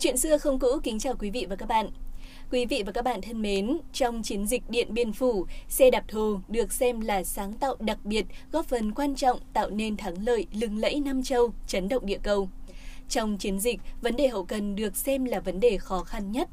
Chuyện xưa không cũ kính chào quý vị và các bạn. Quý vị và các bạn thân mến, trong chiến dịch Điện Biên Phủ, xe đạp thồ được xem là sáng tạo đặc biệt, góp phần quan trọng tạo nên thắng lợi lừng lẫy Nam Châu, chấn động địa cầu. Trong chiến dịch, vấn đề hậu cần được xem là vấn đề khó khăn nhất.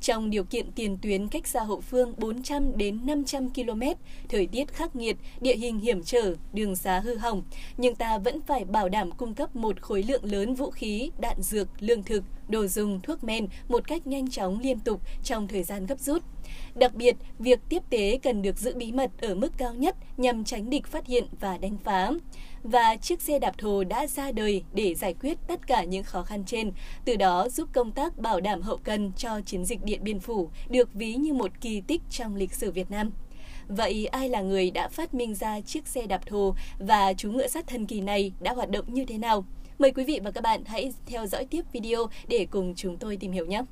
Trong điều kiện tiền tuyến cách xa hậu phương 400 đến 500 km, thời tiết khắc nghiệt, địa hình hiểm trở, đường xá hư hỏng, nhưng ta vẫn phải bảo đảm cung cấp một khối lượng lớn vũ khí, đạn dược, lương thực, đồ dùng, thuốc men một cách nhanh chóng liên tục trong thời gian gấp rút. Đặc biệt, việc tiếp tế cần được giữ bí mật ở mức cao nhất nhằm tránh địch phát hiện và đánh phá. Và chiếc xe đạp thồ đã ra đời để giải quyết tất cả những khó khăn trên, từ đó giúp công tác bảo đảm hậu cần cho chiến dịch Điện Biên Phủ được ví như một kỳ tích trong lịch sử Việt Nam. Vậy ai là người đã phát minh ra chiếc xe đạp thồ và chú ngựa sắt thần kỳ này đã hoạt động như thế nào? Mời quý vị và các bạn hãy theo dõi tiếp video để cùng chúng tôi tìm hiểu nhé.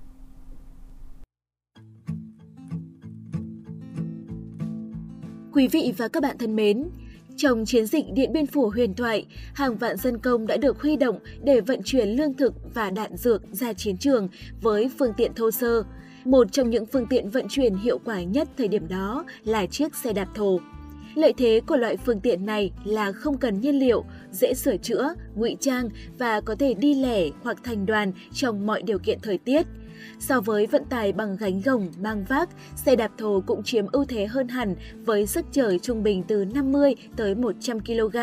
Quý vị và các bạn thân mến, trong chiến dịch Điện Biên Phủ huyền thoại, hàng vạn dân công đã được huy động để vận chuyển lương thực và đạn dược ra chiến trường với phương tiện thô sơ. Một trong những phương tiện vận chuyển hiệu quả nhất thời điểm đó là chiếc xe đạp thổ. Lợi thế của loại phương tiện này là không cần nhiên liệu, dễ sửa chữa, ngụy trang và có thể đi lẻ hoặc thành đoàn trong mọi điều kiện thời tiết. So với vận tải bằng gánh gồng, mang vác, xe đạp thổ cũng chiếm ưu thế hơn hẳn với sức chở trung bình từ 50 tới 100 kg,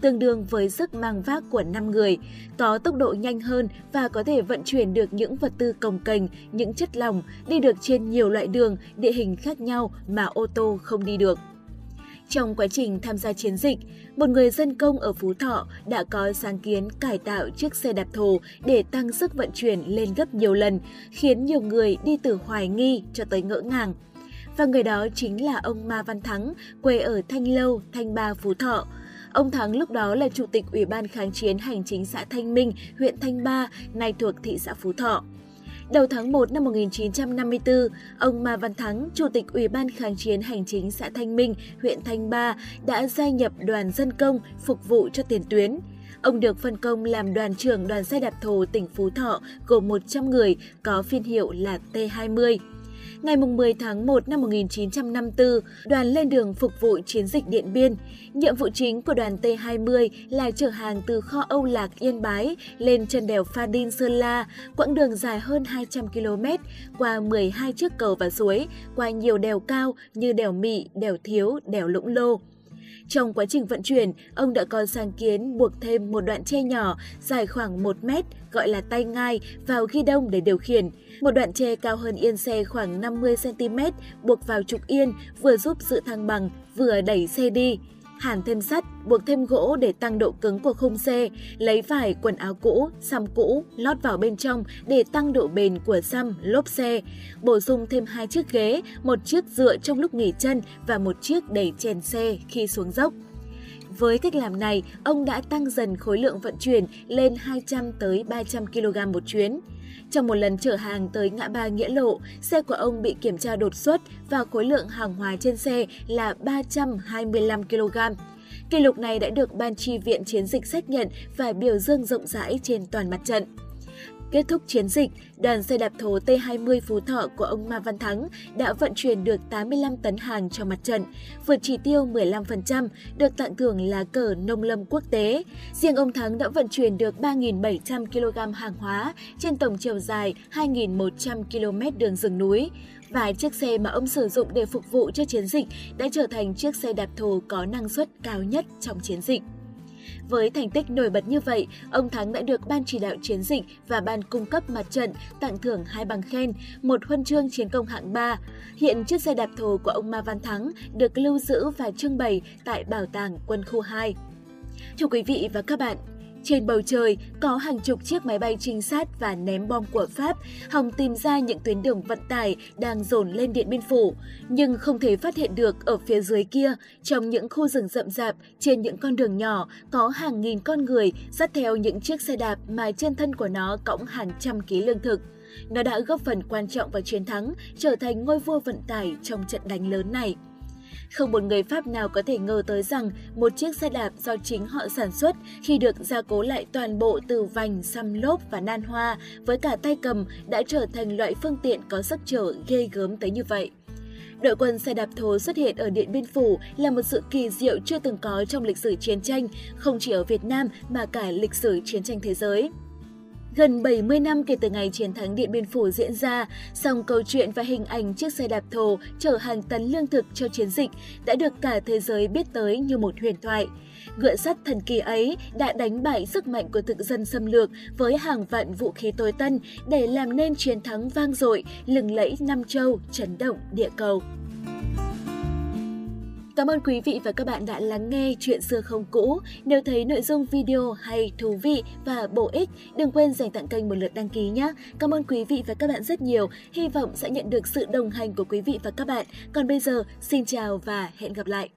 tương đương với sức mang vác của 5 người, có tốc độ nhanh hơn và có thể vận chuyển được những vật tư cồng kềnh, những chất lỏng, đi được trên nhiều loại đường, địa hình khác nhau mà ô tô không đi được. Trong quá trình tham gia chiến dịch, một người dân công ở Phú Thọ đã có sáng kiến cải tạo chiếc xe đạp thổ để tăng sức vận chuyển lên gấp nhiều lần, khiến nhiều người đi từ hoài nghi cho tới ngỡ ngàng. Và người đó chính là ông Ma Văn Thắng, quê ở Thanh Lâu, Thanh Ba, Phú Thọ. Ông Thắng lúc đó là Chủ tịch Ủy ban Kháng chiến Hành chính xã Thanh Minh, huyện Thanh Ba, nay thuộc thị xã Phú Thọ. Đầu tháng 1 năm 1954, ông Ma Văn Thắng, Chủ tịch Ủy ban Kháng chiến Hành chính xã Thanh Minh, huyện Thanh Ba đã gia nhập đoàn dân công phục vụ cho tiền tuyến. Ông được phân công làm đoàn trưởng đoàn xe đạp thổ tỉnh Phú Thọ gồm 100 người có phiên hiệu là T20. Ngày 10 tháng 1 năm 1954, đoàn lên đường phục vụ chiến dịch Điện Biên. Nhiệm vụ chính của đoàn T-20 là chở hàng từ kho Âu Lạc Yên Bái lên chân đèo Pha Đin Sơn La, quãng đường dài hơn 200 km, qua 12 chiếc cầu và suối, qua nhiều đèo cao như đèo Mị, đèo Thiếu, đèo Lũng Lô. Trong quá trình vận chuyển, ông đã có sáng kiến buộc thêm một đoạn tre nhỏ dài khoảng 1 mét gọi là tay ngai vào ghi đông để điều khiển. Một đoạn tre cao hơn yên xe khoảng 50cm buộc vào trục yên vừa giúp giữ thăng bằng vừa đẩy xe đi hàn thêm sắt, buộc thêm gỗ để tăng độ cứng của khung xe, lấy vải, quần áo cũ, xăm cũ, lót vào bên trong để tăng độ bền của xăm, lốp xe, bổ sung thêm hai chiếc ghế, một chiếc dựa trong lúc nghỉ chân và một chiếc đẩy chèn xe khi xuống dốc. Với cách làm này, ông đã tăng dần khối lượng vận chuyển lên 200 tới 300 kg một chuyến. Trong một lần chở hàng tới ngã ba Nghĩa Lộ, xe của ông bị kiểm tra đột xuất và khối lượng hàng hóa trên xe là 325 kg. Kỷ lục này đã được Ban tri viện chiến dịch xác nhận và biểu dương rộng rãi trên toàn mặt trận. Kết thúc chiến dịch, đoàn xe đạp thổ T20 Phú Thọ của ông Ma Văn Thắng đã vận chuyển được 85 tấn hàng cho mặt trận, vượt chỉ tiêu 15%, được tặng thưởng là cờ nông lâm quốc tế. Riêng ông Thắng đã vận chuyển được 3.700 kg hàng hóa trên tổng chiều dài 2.100 km đường rừng núi. Và chiếc xe mà ông sử dụng để phục vụ cho chiến dịch đã trở thành chiếc xe đạp thổ có năng suất cao nhất trong chiến dịch. Với thành tích nổi bật như vậy, ông Thắng đã được Ban chỉ đạo chiến dịch và Ban cung cấp mặt trận tặng thưởng hai bằng khen, một huân chương chiến công hạng 3. Hiện chiếc xe đạp thổ của ông Ma Văn Thắng được lưu giữ và trưng bày tại Bảo tàng Quân khu 2. Thưa quý vị và các bạn, trên bầu trời có hàng chục chiếc máy bay trinh sát và ném bom của Pháp hòng tìm ra những tuyến đường vận tải đang dồn lên Điện Biên Phủ, nhưng không thể phát hiện được ở phía dưới kia, trong những khu rừng rậm rạp, trên những con đường nhỏ, có hàng nghìn con người dắt theo những chiếc xe đạp mà trên thân của nó cõng hàng trăm ký lương thực. Nó đã góp phần quan trọng vào chiến thắng, trở thành ngôi vua vận tải trong trận đánh lớn này. Không một người Pháp nào có thể ngờ tới rằng một chiếc xe đạp do chính họ sản xuất khi được gia cố lại toàn bộ từ vành, xăm lốp và nan hoa với cả tay cầm đã trở thành loại phương tiện có sức chở ghê gớm tới như vậy. Đội quân xe đạp thố xuất hiện ở Điện Biên Phủ là một sự kỳ diệu chưa từng có trong lịch sử chiến tranh, không chỉ ở Việt Nam mà cả lịch sử chiến tranh thế giới. Gần 70 năm kể từ ngày chiến thắng Điện Biên Phủ diễn ra, song câu chuyện và hình ảnh chiếc xe đạp thổ chở hàng tấn lương thực cho chiến dịch đã được cả thế giới biết tới như một huyền thoại. Ngựa sắt thần kỳ ấy đã đánh bại sức mạnh của thực dân xâm lược với hàng vạn vũ khí tối tân để làm nên chiến thắng vang dội, lừng lẫy Nam Châu, chấn động địa cầu. Cảm ơn quý vị và các bạn đã lắng nghe chuyện xưa không cũ. Nếu thấy nội dung video hay thú vị và bổ ích, đừng quên dành tặng kênh một lượt đăng ký nhé. Cảm ơn quý vị và các bạn rất nhiều. Hy vọng sẽ nhận được sự đồng hành của quý vị và các bạn. Còn bây giờ, xin chào và hẹn gặp lại.